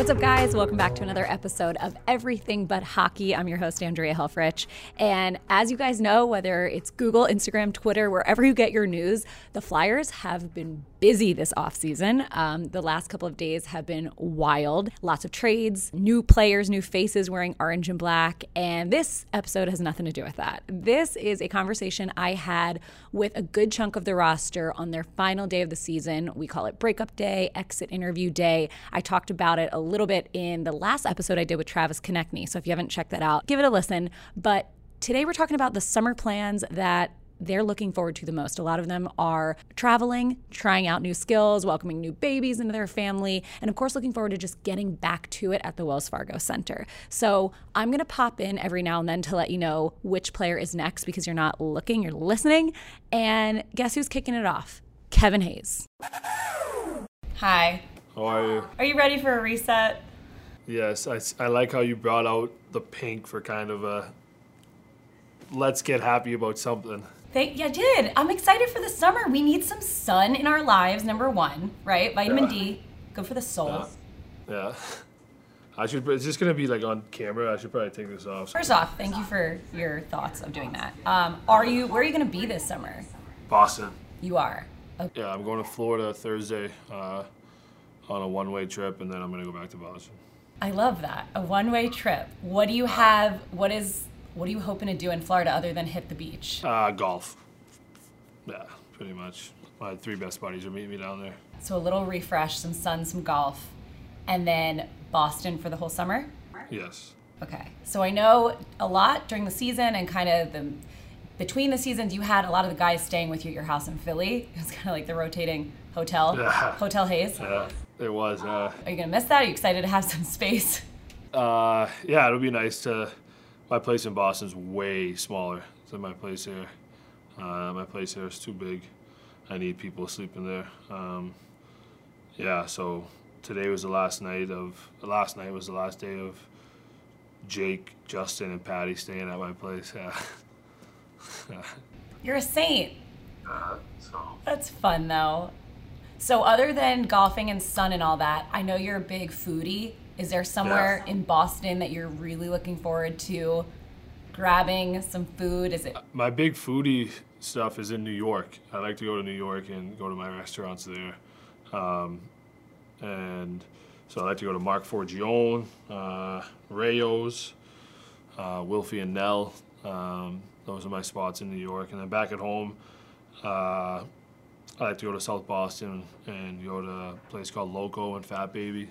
What's up, guys? Welcome back to another episode of Everything But Hockey. I'm your host, Andrea Helfrich. And as you guys know, whether it's Google, Instagram, Twitter, wherever you get your news, the Flyers have been busy this offseason. Um, the last couple of days have been wild. Lots of trades, new players, new faces wearing orange and black. And this episode has nothing to do with that. This is a conversation I had with a good chunk of the roster on their final day of the season. We call it breakup day, exit interview day. I talked about it a little bit in the last episode I did with Travis Konecny. So if you haven't checked that out, give it a listen. But today we're talking about the summer plans that they're looking forward to the most. A lot of them are traveling, trying out new skills, welcoming new babies into their family, and of course, looking forward to just getting back to it at the Wells Fargo Center. So I'm going to pop in every now and then to let you know which player is next because you're not looking, you're listening. And guess who's kicking it off? Kevin Hayes. Hi. How are you? Are you ready for a reset? Yes, I, I like how you brought out the pink for kind of a let's get happy about something. They, yeah, I did. I'm excited for the summer. We need some sun in our lives, number one, right? Vitamin Yeah. D, good for the soul. Yeah. Yeah. I should. It's just gonna be like on camera. I should probably take this off. First off, thank you for your thoughts of doing that. Um, are you? Where are you going to be this summer? Boston. You are. Okay. Yeah, I'm going to Florida Thursday uh, on a one-way trip, and then I'm gonna go back to Boston. I love that. A one-way trip. What do you have? What is? What are you hoping to do in Florida other than hit the beach? Uh, golf. Yeah, pretty much. My three best buddies are meeting me down there. So a little refresh, some sun, some golf, and then Boston for the whole summer. Yes. Okay. So I know a lot during the season and kind of the between the seasons you had a lot of the guys staying with you at your house in Philly. It was kind of like the rotating hotel, Yeah. Hotel Hayes. Yeah, it was. Uh, Are you gonna miss that? Are you excited to have some space? Uh, yeah, it'll be nice to. My place in Boston's way smaller than my place here. Uh, my place here is too big. I need people sleeping there. Um, yeah, so today was the last night of. Last night was the last day of Jake, Justin, and Patty staying at my place. Yeah. You're a saint. uh, so. That's fun though. So other than golfing and sun and all that, I know you're a big foodie. Is there somewhere Yeah. in Boston that you're really looking forward to grabbing some food? Is it My big foodie stuff is in New York. I like to go to New York and go to my restaurants there. Um, and so I like to go to Marc Forgione, uh, Rao's, uh, Wilfie and Nell. Um, those are my spots in New York. And then back at home, uh, I like to go to South Boston and go to a place called Loco and Fat Baby.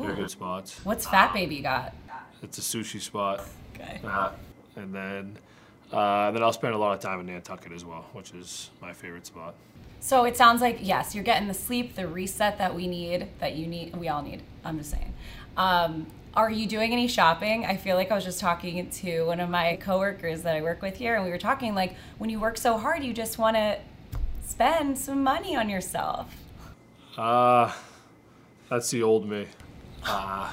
They're good spots. What's Fat Baby got? It's a sushi spot. Okay. Uh, and then, uh, then I'll spend a lot of time in Nantucket as well, which is my favorite spot. So it sounds like yes, you're getting the sleep, the reset that we need, that you need, we all need. I'm just saying. Um, are you doing any shopping? I feel like I was just talking to one of my coworkers that I work with here, and we were talking like when you work so hard, you just want to spend some money on yourself. Uh, that's the old me. Uh,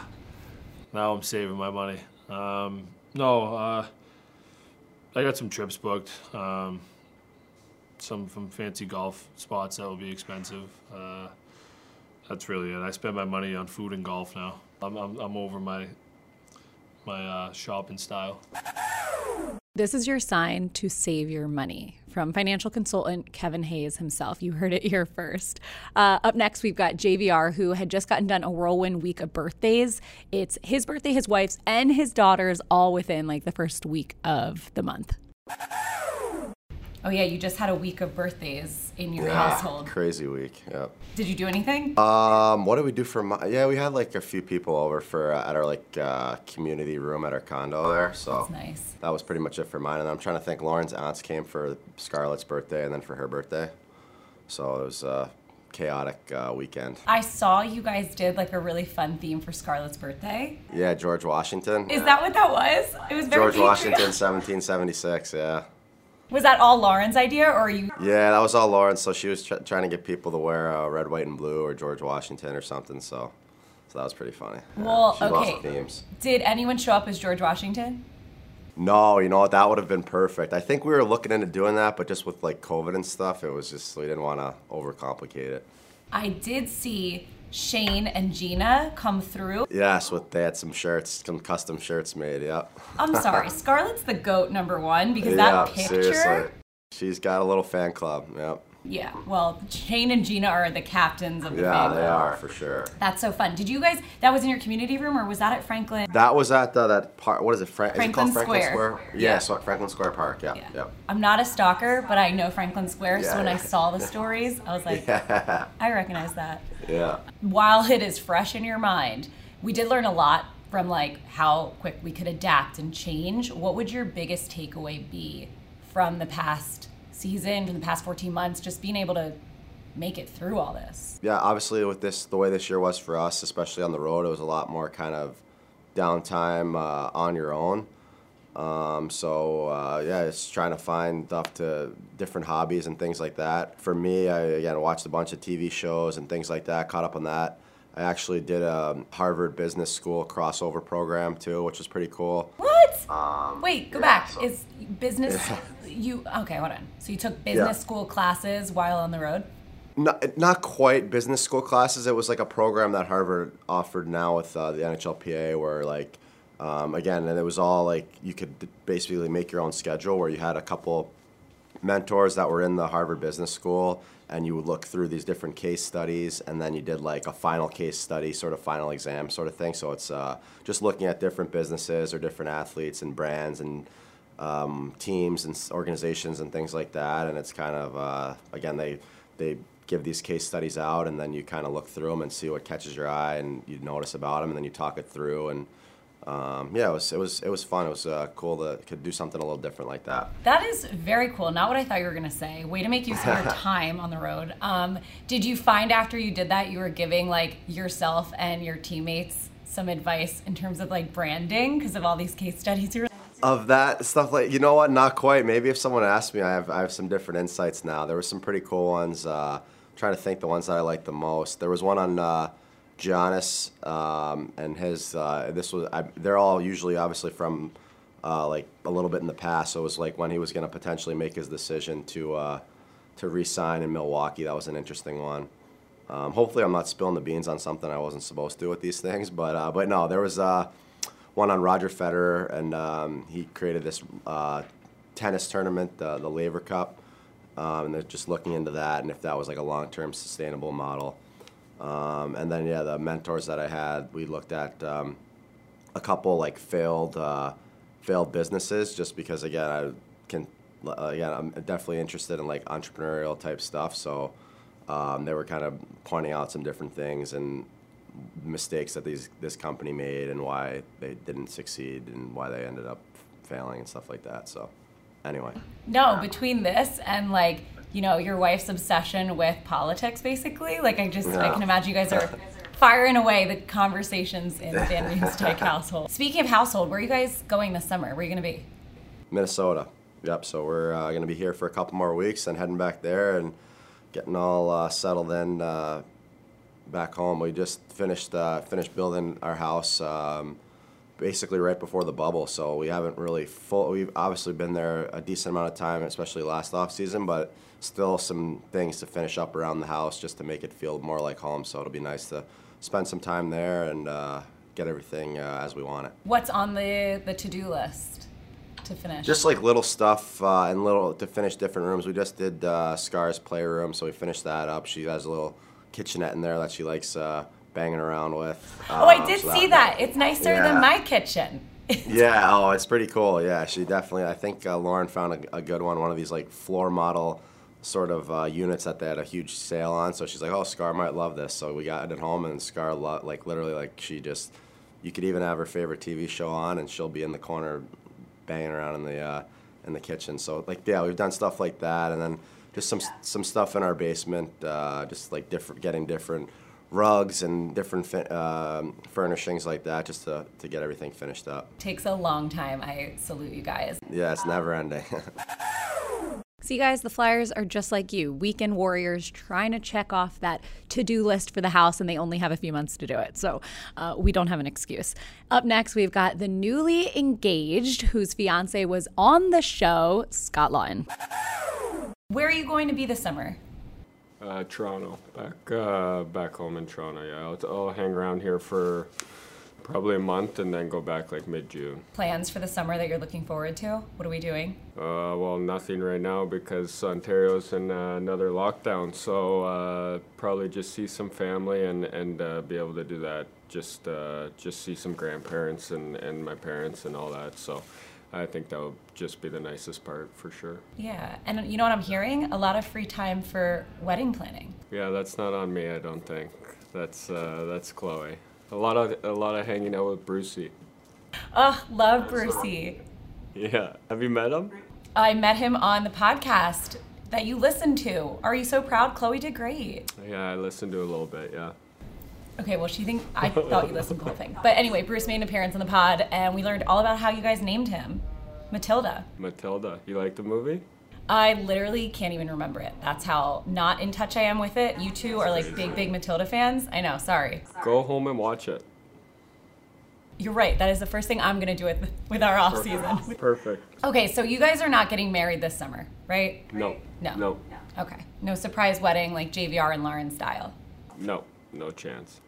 now I'm saving my money. Um, no, uh, I got some trips booked. Um, some some fancy golf spots that will be expensive. Uh, that's really it. I spend my money on food and golf now. I'm, I'm, I'm over my my uh, shopping style. This is your sign to save your money from financial consultant Kevin Hayes himself. You heard it here first. Uh, up next, we've got JVR, who had just gotten done a whirlwind week of birthdays. It's his birthday, his wife's, and his daughter's all within like the first week of the month. Oh, yeah, you just had a week of birthdays in your household. Crazy week. Yeah. Did you do anything? Um, what did we do for my? Yeah, we had like a few people over for uh, at our like uh, community room at our condo there. So That's nice. that was pretty much it for mine. And I'm trying to think. Lauren's aunts came for Scarlett's birthday and then for her birthday. So it was a chaotic uh, weekend. I saw you guys did like a really fun theme for Scarlett's birthday. Yeah, George Washington. Is that what that was? It was very George Washington, 1776. Yeah. Was that all Lauren's idea, or are you? Yeah, that was all Lauren. So she was tr- trying to get people to wear uh, red, white, and blue or George Washington or something. So, so that was pretty funny. Yeah, Well, she okay. Did anyone show up as George Washington? No, you know what? That would have been perfect. I think we were looking into doing that, but just with like COVID and stuff, it was just we didn't want to overcomplicate it. I did see Shane and Gina come through. Yes, with they had some shirts, some custom shirts made. Yep. I'm sorry, Scarlett's the goat number one because yeah, that picture. seriously. She's got a little fan club. Yep. Yeah, well, Shane and Gina are the captains of the Yeah, fan they are for sure. That's so fun. Did you guys? That was in your community room, or was that at Franklin? That was at the, that part. What is it? Fra- is it called Franklin Franklin Square. Square? Yeah. Yeah, so Franklin Square Park. Yeah. Yeah. Yep. I'm not a stalker, but I know Franklin Square. so Yeah, when I saw the stories, I was like, Yeah. I recognize that. yeah. While it is fresh in your mind, we did learn a lot from like how quick we could adapt and change. What would your biggest takeaway be from the past season, from the past 14 months, just being able to make it through all this? Yeah, obviously with this, the way this year was for us, especially on the road, it was a lot more kind of downtime uh, on your own. Um, so uh, yeah, it's trying to find stuff to different hobbies and things like that. For me, I again watched a bunch of TV shows and things like that. Caught up on that. I actually did a Harvard Business School crossover program too, which was pretty cool. What? Wait, go yeah, back. so- Is business you okay, hold on. So you took business Yeah. school classes while on the road? Not, not quite business school classes. It was like a program that Harvard offered now with uh, the NHLPA, where like, um, again, and it was all like you could basically make your own schedule, where you had a couple mentors that were in the Harvard Business School, and you would look through these different case studies, and then you did like a final case study, sort of final exam sort of thing. So it's uh, just looking at different businesses or different athletes and brands and um, teams and organizations and things like that. And it's kind of uh, again they they give these case studies out, and then you kind of look through them and see what catches your eye, and you notice about them, and then you talk it through. And um, yeah, it was it was it was fun. It was uh, cool to could do something a little different like that. That is very cool. Not what I thought you were going to say. Way to make use of your time on the road. Um, did you find after you did that you were giving like yourself and your teammates some advice in terms of like branding because of all these case studies you were Of that stuff, like you know what? Not quite. Maybe if someone asked me, I have I have some different insights now. There were some pretty cool ones. Uh, trying to think the ones that I liked the most. There was one on uh, Giannis um, and his. Uh, this was I, they're all usually obviously from uh, like a little bit in the past. So it was like when he was going to potentially make his decision to uh, to re-sign in Milwaukee. That was an interesting one. Um, hopefully, I'm not spilling the beans on something I wasn't supposed to with these things. But uh, but no, there was uh, one on Roger Federer, and um, he created this uh, tennis tournament, the the Laver Cup, um, and they're just looking into that and if that was like a long-term sustainable model. Um, and then yeah, the mentors that I had, we looked at um, a couple like failed uh, failed businesses, just because again I can uh, again I'm definitely interested in like entrepreneurial type stuff. So um, they were kind of pointing out some different things and mistakes that these this company made and why they didn't succeed and why they ended up failing and stuff like that. So anyway, No, between this and like, you know, your wife's obsession with politics basically, like I just I can imagine you guys are firing away the conversations in the Van Riemsdyk household. Speaking of household, where are you guys going this summer? Where are you gonna be? Minnesota. Yep. So we're uh, going to be here for a couple more weeks and heading back there and getting all uh, settled in uh, back home. We just finished uh, finished building our house um, basically right before the bubble, so we haven't really full. We've obviously been there a decent amount of time, especially last off season, but still some things to finish up around the house just to make it feel more like home. So it'll be nice to spend some time there and uh, get everything uh, as we want it. What's on the the to-do list to finish? Just like little stuff uh, and little to finish different rooms. We just did uh, Scar's playroom, so we finished that up. She has a little kitchenette in there that she likes uh, banging around with. Oh, I Um, did so see that. It's nicer Yeah. than my kitchen. Yeah, oh, it's pretty cool. Yeah, she definitely. I think uh, Lauren found a, a good one, one of these like floor model sort of uh, units that they had a huge sale on. So she's like, "Oh, Scar might love this." So we got it at home, and Scar lo- like literally like she just. You could even have her favorite TV show on, and she'll be in the corner, banging around in the uh, in the kitchen. So like, yeah, we've done stuff like that, and then just some some stuff in our basement, uh, just like different, getting different rugs and different fi- um, furnishings like that, just to to get everything finished up. Takes a long time. I salute you guys. Yeah, it's never ending. See, guys, the Flyers are just like you, weekend warriors trying to check off that to do list for the house, and they only have a few months to do it. So uh, we don't have an excuse. Up next, we've got the newly engaged, whose fiance was on the show, Scott Laughton. Where are you going to be this summer? Uh, Toronto, back uh, back home in Toronto. Yeah, I'll, I'll hang around here for probably a month and then go back like mid June. Plans for the summer that you're looking forward to? What are we doing? Uh, well, nothing right now because Ontario's in uh, another lockdown. So uh, probably just see some family and and uh, be able to do that. Just uh, just see some grandparents and and my parents and all that. So. I think that would just be the nicest part for sure. Yeah, and you know what I'm hearing? A lot of free time for wedding planning. Yeah, that's not on me. I don't think. That's uh, that's Chloe. A lot of a lot of hanging out with Brucey. Oh, love Brucey. Yeah. Have you met him? I met him on the podcast that you listened to. Are you so proud? Chloe did great. Yeah, I listened to a little bit. Yeah. Okay, well, she think I thought you listened to the whole thing. But anyway, Bruce made an appearance on the pod, and we learned all about how you guys named him, Matilda. Matilda. You like the movie? I literally can't even remember it. That's how not in touch I am with it. You two are like big, big Matilda fans. I know, sorry. Go home and watch it. You're right. That is the first thing I'm gonna do with with our off season. Perfect. Okay, so you guys are not getting married this summer, right? No. No. No. Okay. No surprise wedding like JVR and Lauren style. No. No chance.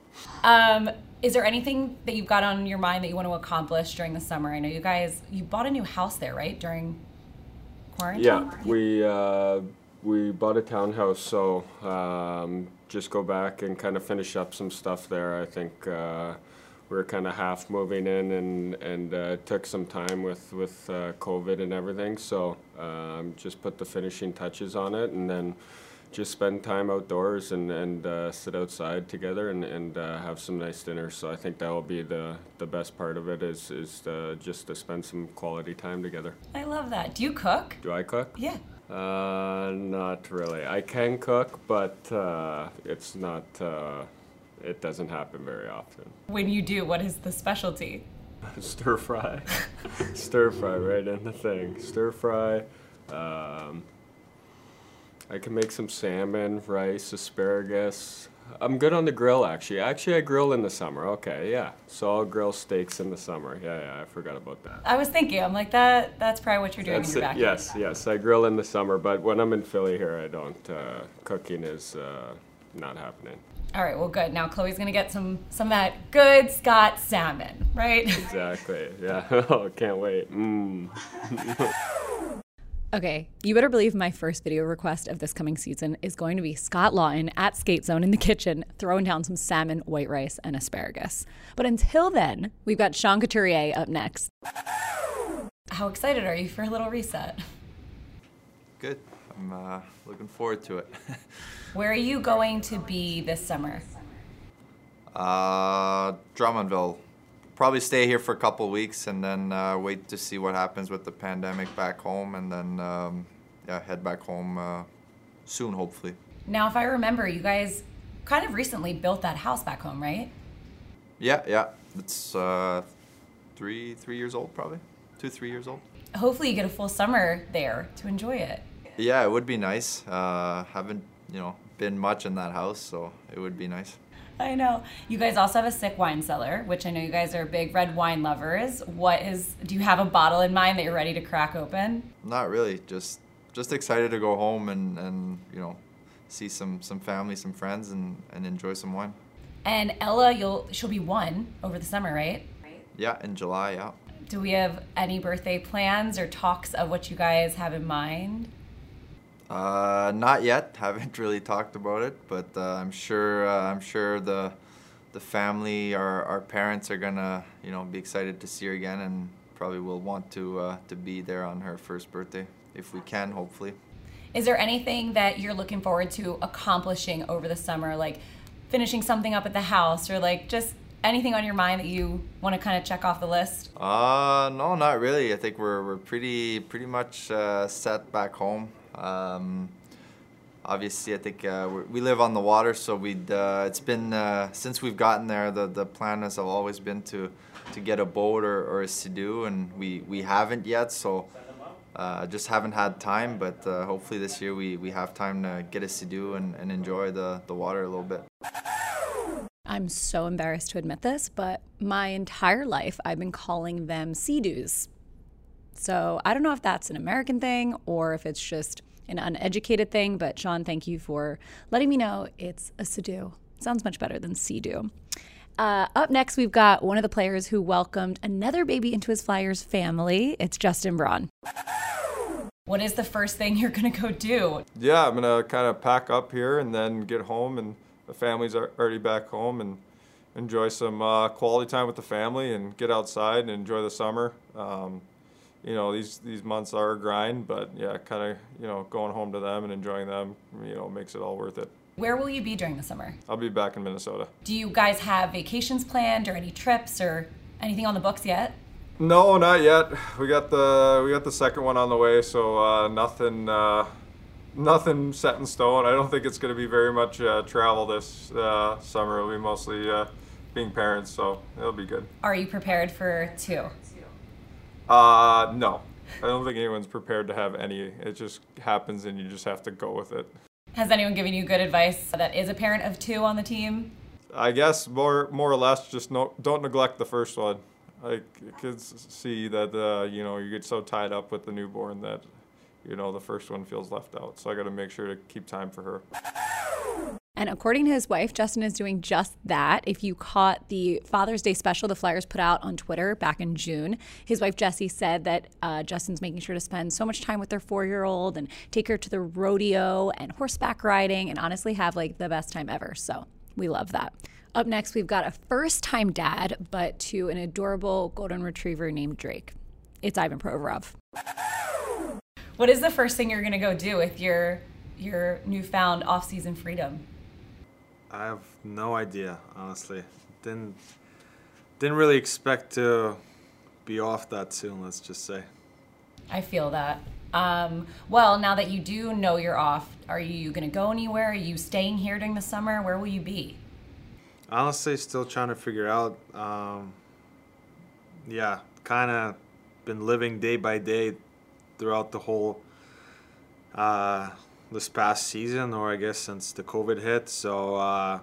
Um, is there anything that you've got on your mind that you want to accomplish during the summer? I know you guys you bought a new house there, right? During quarantine? Yeah, we uh, we bought a townhouse, so um, just go back and kind of finish up some stuff there. I think uh, we are kind of half moving in, and and uh, took some time with with uh, COVID and everything. So um, just put the finishing touches on it, and then just spend time outdoors and, and uh, sit outside together and, and uh, have some nice dinner. So I think that will be the, the best part of it is, is to, just to spend some quality time together. I love that. Do you cook? Do I cook? Yeah. Uh, not really. I can cook, but uh, it's not, uh, it doesn't happen very often. When you do, what is the specialty? Stir fry. Stir fry right in the thing. Stir fry. Um, I can make some salmon, rice, asparagus. I'm good on the grill actually. Actually, I grill in the summer. Okay, yeah. So I'll grill steaks in the summer. Yeah, yeah. I forgot about that. I was thinking. I'm like that. That's probably what you're doing That's in your backyard. Yes, yes. I grill in the summer, but when I'm in Philly here, I don't. Uh, cooking is uh, not happening. All right. Well, good. Now Chloe's gonna get some some of that good Scott salmon, right? Exactly. Yeah. oh, can't wait. Mmm. Okay, you better believe my first video request of this coming season is going to be Scott Laughton at Skate Zone in the kitchen throwing down some salmon, white rice, and asparagus. But until then, we've got Sean Couturier up next. How excited are you for a little reset? Good. I'm uh, looking forward to it. Where are you going to be this summer? uh, Drummondville. Probably stay here for a couple weeks and then uh, wait to see what happens with the pandemic back home, and then um, yeah, head back home uh, soon, hopefully. Now, if I remember, you guys kind of recently built that house back home, right? Yeah, yeah. It's uh, three three years old, probably two three years old. Hopefully, you get a full summer there to enjoy it. Yeah, it would be nice. Uh, haven't you know been much in that house, so it would be nice. I know. You guys also have a sick wine cellar, which I know you guys are big red wine lovers. What is do you have a bottle in mind that you're ready to crack open? Not really. Just just excited to go home and, and you know see some some family, some friends, and, and enjoy some wine. And Ella, you'll she'll be one over the summer, right? Right. Yeah, in July. Yeah. Do we have any birthday plans or talks of what you guys have in mind? Uh, not yet. Haven't really talked about it, but uh, I'm sure uh, I'm sure the the family, our our parents are gonna you know be excited to see her again, and probably will want to uh, to be there on her first birthday if we can, hopefully. Is there anything that you're looking forward to accomplishing over the summer, like finishing something up at the house, or like just anything on your mind that you want to kind of check off the list? Uh, no, not really. I think we're we're pretty pretty much uh, set back home. Um, obviously, I think uh, we live on the water, so we'd. Uh, it's been uh, since we've gotten there. The the plan has always been to to get a boat or, or a Sea-Doo, and we we haven't yet. So uh, just haven't had time. But uh, hopefully this year we, we have time to get a Sea-Doo and, and enjoy the, the water a little bit. I'm so embarrassed to admit this, but my entire life I've been calling them Sea-Doos. So I don't know if that's an American thing or if it's just an uneducated thing, but Sean, thank you for letting me know it's a Sea-Doo. Sounds much better than Sea-Doo. Uh, up next, we've got one of the players who welcomed another baby into his Flyers family. It's Justin Braun. What is the first thing you're going to go do? Yeah, I'm gonna kind of pack up here and then get home, and the family's are already back home, and enjoy some uh, quality time with the family and get outside and enjoy the summer. Um, you know, these these months are a grind, but yeah, kind of you know going home to them and enjoying them, you know, makes it all worth it. Where will you be during the summer? I'll be back in Minnesota. Do you guys have vacations planned or any trips or anything on the books yet? No, not yet. We got the we got the second one on the way, so uh, nothing uh, nothing set in stone. I don't think it's going to be very much uh, travel this uh, summer. It'll be mostly uh, being parents, so it'll be good. Are you prepared for two? Uh, no, I don't think anyone's prepared to have any. It just happens, and you just have to go with it. Has anyone given you good advice that is a parent of two on the team? I guess more more or less, just no, don't neglect the first one. Like kids see that uh, you know you get so tied up with the newborn that you know the first one feels left out. So I got to make sure to keep time for her. And according to his wife, Justin is doing just that. If you caught the Father's Day special the Flyers put out on Twitter back in June, his wife Jessie said that uh, Justin's making sure to spend so much time with their four year old and take her to the rodeo and horseback riding and honestly have like the best time ever. So we love that. Up next, we've got a first time dad, but to an adorable golden retriever named Drake. It's Ivan Provorov. What is the first thing you're going to go do with your your newfound off-season freedom? I have no idea, honestly. Didn't didn't really expect to be off that soon. Let's just say. I feel that. Um, well, now that you do know you're off, are you going to go anywhere? Are you staying here during the summer? Where will you be? Honestly, still trying to figure out. Um, yeah, kind of been living day by day throughout the whole uh, this past season, or I guess since the COVID hit. So uh,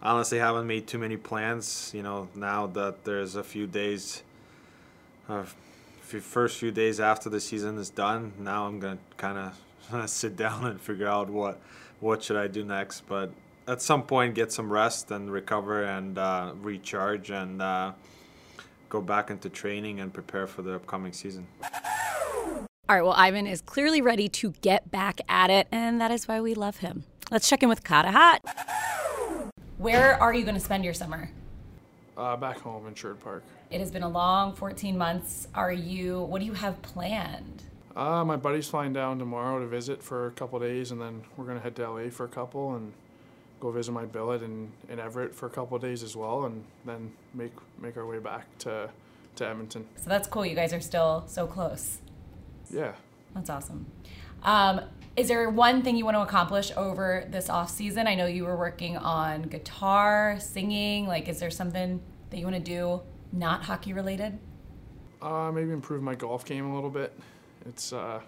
honestly, haven't made too many plans. You know, now that there's a few days, uh, few, first few days after the season is done, now I'm gonna kind of sit down and figure out what what should I do next. But at some point, get some rest and recover and uh, recharge and uh, go back into training and prepare for the upcoming season. All right, well, Ivan is clearly ready to get back at it, and that is why we love him. Let's check in with Carter Hart. Where are you going to spend your summer? Uh, back home in Sherwood Park. It has been a long 14 months. Are you, what do you have planned? Uh, my buddy's flying down tomorrow to visit for a couple days, and then we're gonna head to LA for a couple and go visit my billet in, in Everett for a couple days as well, and then make make our way back to to Edmonton. So that's cool. You guys are still so close. Yeah. That's awesome. Um, is there one thing you want to accomplish over this off season? I know you were working on guitar, singing. Like, is there something that you want to do not hockey related? Uh, maybe improve my golf game a little bit. It's uh,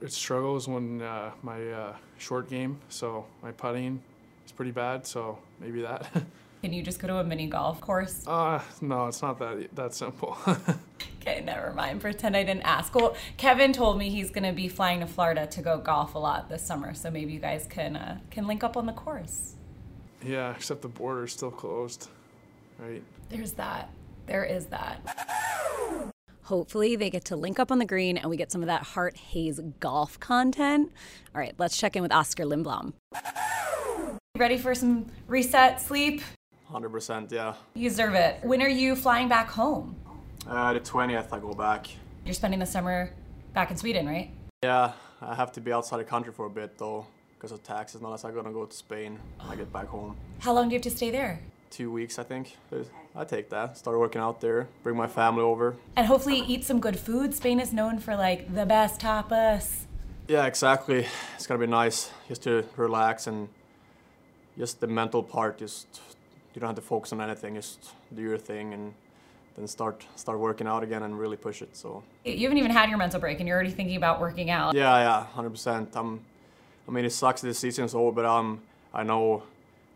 it struggles when uh, my uh, short game, so my putting is pretty bad. So maybe that. Can you just go to a mini golf course? uh, no, it's not that that simple. Okay, never mind. Pretend I didn't ask. Well, Kevin told me he's going to be flying to Florida to go golf a lot this summer, so maybe you guys can uh, can link up on the course. yeah, except the border's still closed, right? There's that. There is that. Hopefully, they get to link up on the green and we get some of that Hart Hayes golf content. All right, let's check in with Oskar Lindblom. You ready for some reset sleep? 100%, yeah. You deserve it. When are you flying back home? Uh, the 20th, I go back. You're spending the summer back in Sweden, right? Yeah, I have to be outside the country for a bit though, because of taxes, Not unless I'm gonna go to Spain when I get back home. How long do you have to stay there? Two weeks, I think. I take that. Start working out there, bring my family over. And hopefully eat some good food. Spain is known for like the best tapas. Yeah, exactly. It's gonna be nice just to relax and just the mental part, just you don't have to focus on anything, just do your thing and then start start working out again and really push it. So You haven't even had your mental break and you're already thinking about working out. yeah, yeah, hundred percent. I'm. I mean, it sucks this season's over, but um, I know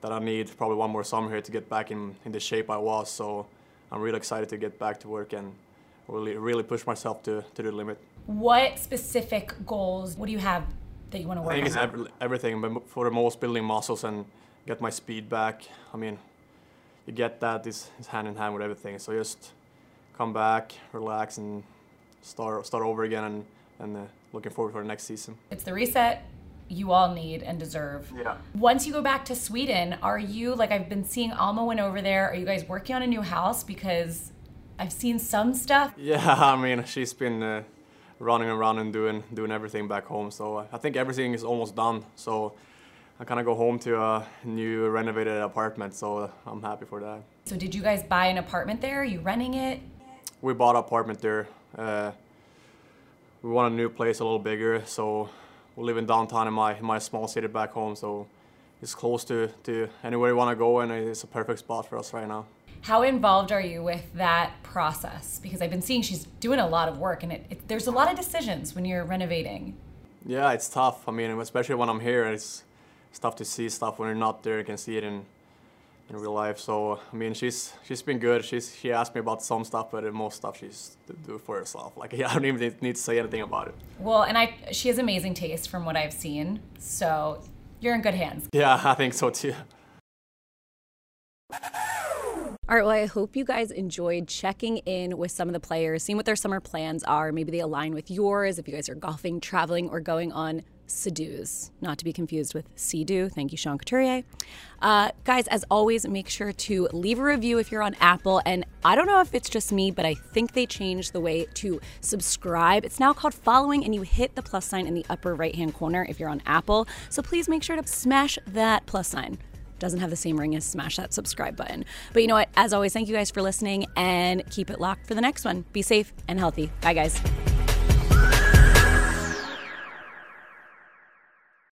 that I need probably one more summer here to get back in, in the shape I was. So I'm really excited to get back to work and really really push myself to, to the limit. What specific goals, what do you have that you want to work? On? I think it's every, everything, but for the most, building muscles and get my speed back. I mean, you get that is is hand in hand with everything. So just come back, relax, and start start over again, and and uh, looking forward for the next season. It's the reset you all need and deserve. Yeah. Once you go back to Sweden, are you like I've been seeing Alma went over there? Are you guys working on a new house? Because I've seen some stuff. Yeah, I mean, she's been uh, running around and doing doing everything back home. So I think everything is almost done. So I kind of go home to a new renovated apartment. So I'm happy for that. So did you guys buy an apartment there? Are you renting it? we bought an apartment there. Uh, we want a new place, a little bigger. So we live in downtown in my in my small city back home. So it's close to, to anywhere you want to go, and it's a perfect spot for us right now. How involved are you with that process? Because I've been seeing she's doing a lot of work, and it, it, there's a lot of decisions when you're renovating. Yeah, it's tough. I mean, especially when I'm here, it's it's tough to see stuff when you're not there. You can see it in in real life. So I mean, she's she's been good. She's she asked me about some stuff, but most stuff she's to do for herself. Like I don't even need to say anything about it. Well, and I she has amazing taste from what I've seen. So you're in good hands. Yeah, I think so too. All right, well, I hope you guys enjoyed checking in with some of the players, seeing what their summer plans are. Maybe they align with yours if you guys are golfing, traveling, or going on Sedues, not to be confused with Sea-Doo. Thank you, Sean Couturier. Uh, guys, as always, make sure to leave a review if you're on Apple. And I don't know if it's just me, but I think they changed the way to subscribe. It's now called following, and you hit the plus sign in the upper right hand corner if you're on Apple. So please make sure to smash that plus sign doesn't have the same ring as smash that subscribe button. But you know what? As always, thank you guys for listening and keep it locked for the next one. Be safe and healthy. Bye, guys.